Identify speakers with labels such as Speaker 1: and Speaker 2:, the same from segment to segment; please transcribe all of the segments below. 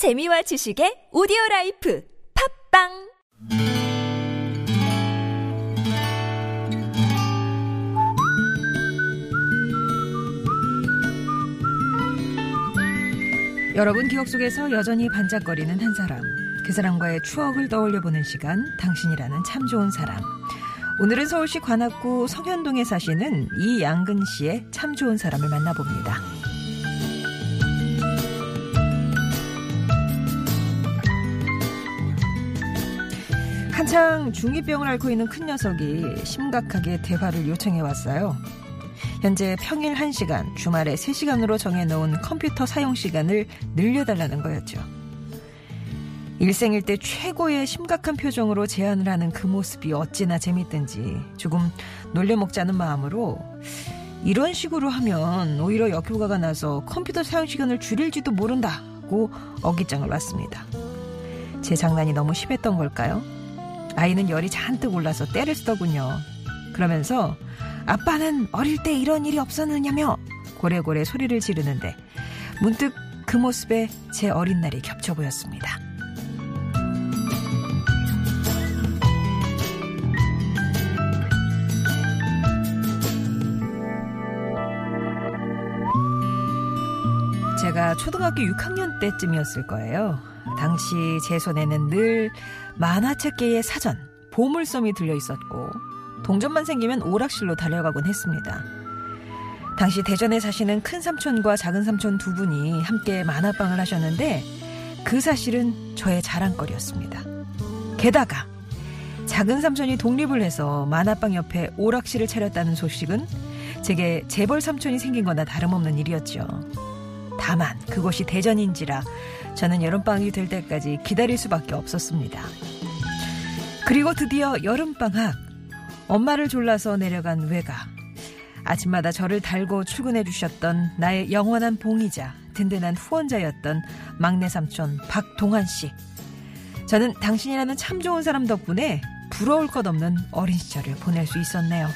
Speaker 1: 재미와 지식의 오디오 라이프 팟빵
Speaker 2: 여러분 기억 속에서 여전히 반짝거리는 한 사람. 그 사람과의 추억을 떠올려 보는 시간, 당신이라는 참 좋은 사람. 오늘은 서울시 관악구 성현동에 사시는 이양근 씨의 참 좋은 사람을 만나봅니다. 한창 중2병을 앓고 있는 큰 녀석이 심각하게 대화를 요청해 왔어요. 현재 평일 1시간, 주말에 3시간으로 정해놓은 컴퓨터 사용 시간을 늘려달라는 거였죠. 일생일 때 최고의 심각한 표정으로 제안을 하는 그 모습이 어찌나 재밌든지 조금 놀려먹자는 마음으로 이런 식으로 하면 오히려 역효과가 나서 컴퓨터 사용 시간을 줄일지도 모른다고 어깃장을 놨습니다. 제 장난이 너무 심했던 걸까요? 아이는 열이 잔뜩 올라서 때를 쓰더군요. 그러면서 아빠는 어릴 때 이런 일이 없었느냐며 고래고래 소리를 지르는데 문득 그 모습에 제 어린 날이 겹쳐 보였습니다. 제가 초등학교 6학년 때쯤이었을 거예요. 당시 제 손에는 늘 만화책계의 사전, 보물섬이 들려 있었고, 동전만 생기면 오락실로 달려가곤 했습니다. 당시 대전에 사시는 큰 삼촌과 작은 삼촌 두 분이 함께 만화방을 하셨는데, 그 사실은 저의 자랑거리였습니다. 게다가, 작은 삼촌이 독립을 해서 만화방 옆에 오락실을 차렸다는 소식은 제게 재벌 삼촌이 생긴 거나 다름없는 일이었죠. 다만 그곳이 대전인지라 저는 여름방학이 될 때까지 기다릴 수밖에 없었습니다. 그리고 드디어 여름방학 엄마를 졸라서 내려간 외가 아침마다 저를 달고 출근해 주셨던 나의 영원한 봉이자 든든한 후원자였던 막내 삼촌 박동환 씨. 저는 당신이라는 참 좋은 사람 덕분에 부러울 것 없는 어린 시절을 보낼 수 있었네요.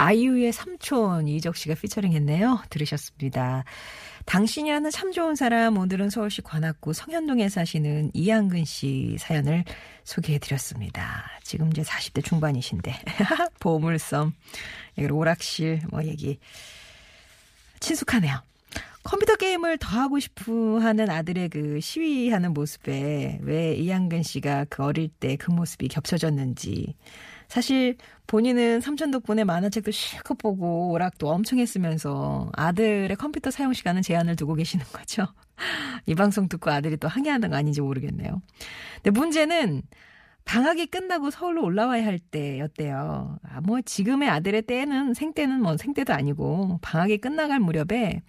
Speaker 2: 아이유의 삼촌 이적 씨가 피처링했네요. 들으셨습니다. 당신이라는 참 좋은 사람 오늘은 서울시 관악구 성현동에 사시는 이양근 씨 사연을 소개해드렸습니다. 지금 이제 40대 중반이신데 보물섬 여기 오락실 뭐 얘기 친숙하네요. 컴퓨터 게임을 더 하고 싶어 하는 아들의 그 시위하는 모습에 왜 이양근 씨가 그 어릴 때 그 모습이 겹쳐졌는지 사실 본인은 삼촌 덕분에 만화책도 실컷 보고 오락도 엄청 했으면서 아들의 컴퓨터 사용 시간은 제한을 두고 계시는 거죠. 이 방송 듣고 아들이 또 항의하는 거 아닌지 모르겠네요. 근데 문제는 방학이 끝나고 서울로 올라와야 할 때였대요. 아, 뭐 지금의 아들의 때는 생때는 뭐 생때도 아니고 방학이 끝나갈 무렵에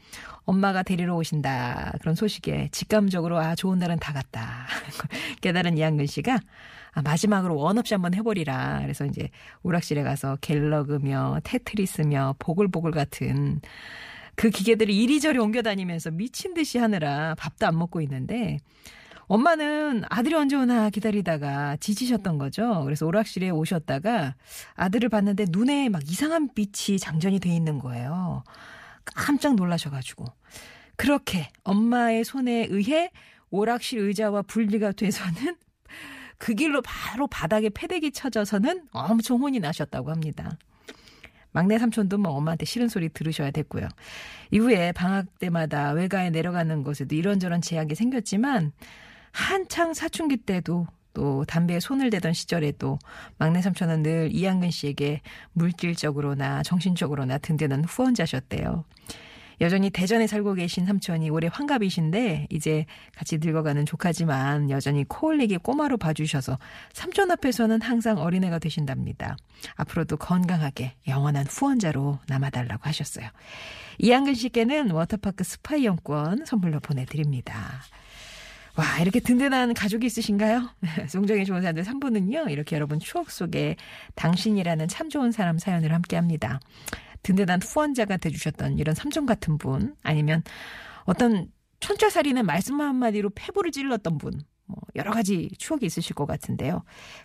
Speaker 2: 엄마가 데리러 오신다 그런 소식에 직감적으로 아 좋은 날은 다 갔다 깨달은 이한근 씨가 아, 마지막으로 원 없이 한번 해버리라. 그래서 이제 오락실에 가서 갤러그며 테트리스며 보글보글 같은 그 기계들을 이리저리 옮겨 다니면서 미친 듯이 하느라 밥도 안 먹고 있는데 엄마는 아들이 언제 오나 기다리다가 지치셨던 거죠. 그래서 오락실에 오셨다가 아들을 봤는데 눈에 막 이상한 빛이 장전이 돼 있는 거예요. 깜짝 놀라셔가지고. 그렇게 엄마의 손에 의해 오락실 의자와 분리가 돼서는 그 길로 바로 바닥에 패대기 쳐져서는 엄청 혼이 나셨다고 합니다. 막내 삼촌도 뭐 엄마한테 싫은 소리 들으셔야 됐고요. 이후에 방학 때마다 외가에 내려가는 곳에도 이런저런 제약이 생겼지만 한창 사춘기 때도 또 담배에 손을 대던 시절에도 막내 삼촌은 늘 이양근 씨에게 물질적으로나 정신적으로나 든든한 후원자셨대요. 여전히 대전에 살고 계신 삼촌이 올해 환갑이신데 이제 같이 늙어가는 조카지만 여전히 코올리기 꼬마로 봐주셔서 삼촌 앞에서는 항상 어린애가 되신답니다. 앞으로도 건강하게 영원한 후원자로 남아달라고 하셨어요. 이한근 씨께는 워터파크 스파 이용권 선물로 보내드립니다. 와, 이렇게 든든한 가족이 있으신가요? 송정의 좋은 사람들 3부는요, 이렇게 여러분 추억 속에 당신이라는 참 좋은 사람 사연을 함께 합니다. 든든한 후원자가 돼주셨던 이런 삼촌 같은 분, 아니면 어떤 천자살인의 말씀 한마디로 패부를 찔렀던 분, 뭐 여러 가지 추억이 있으실 것 같은데요.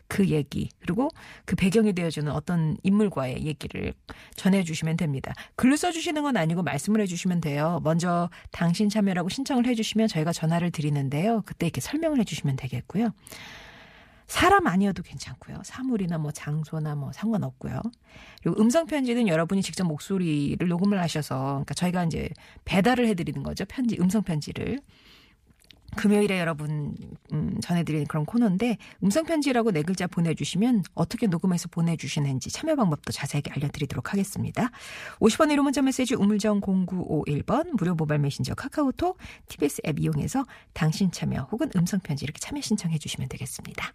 Speaker 2: 그 얘기 그리고 그 배경이 되어주는 어떤 인물과의 얘기를 전해주시면 됩니다. 글을 써주시는 건 아니고 말씀을 해주시면 돼요. 먼저 당신 참여라고 신청을 해주시면 저희가 전화를 드리는데요. 그때 이렇게 설명을 해주시면 되겠고요. 사람 아니어도 괜찮고요. 사물이나 뭐 장소나 뭐 상관없고요. 그리고 음성 편지는 여러분이 직접 목소리를 녹음을 하셔서 그러니까 저희가 이제 배달을 해드리는 거죠. 편지 음성 편지를. 금요일에 여러분 음, 전해드리는 그런 코너인데 음성편지라고 네 글자 보내주시면 어떻게 녹음해서 보내주시는지 참여 방법도 자세하게 알려드리도록 하겠습니다. 50원 1호 문자 메시지 우물정 0951번 무료 모바일 메신저 카카오톡 TBS 앱 이용해서 당신 참여 혹은 음성편지 이렇게 참여 신청해 주시면 되겠습니다.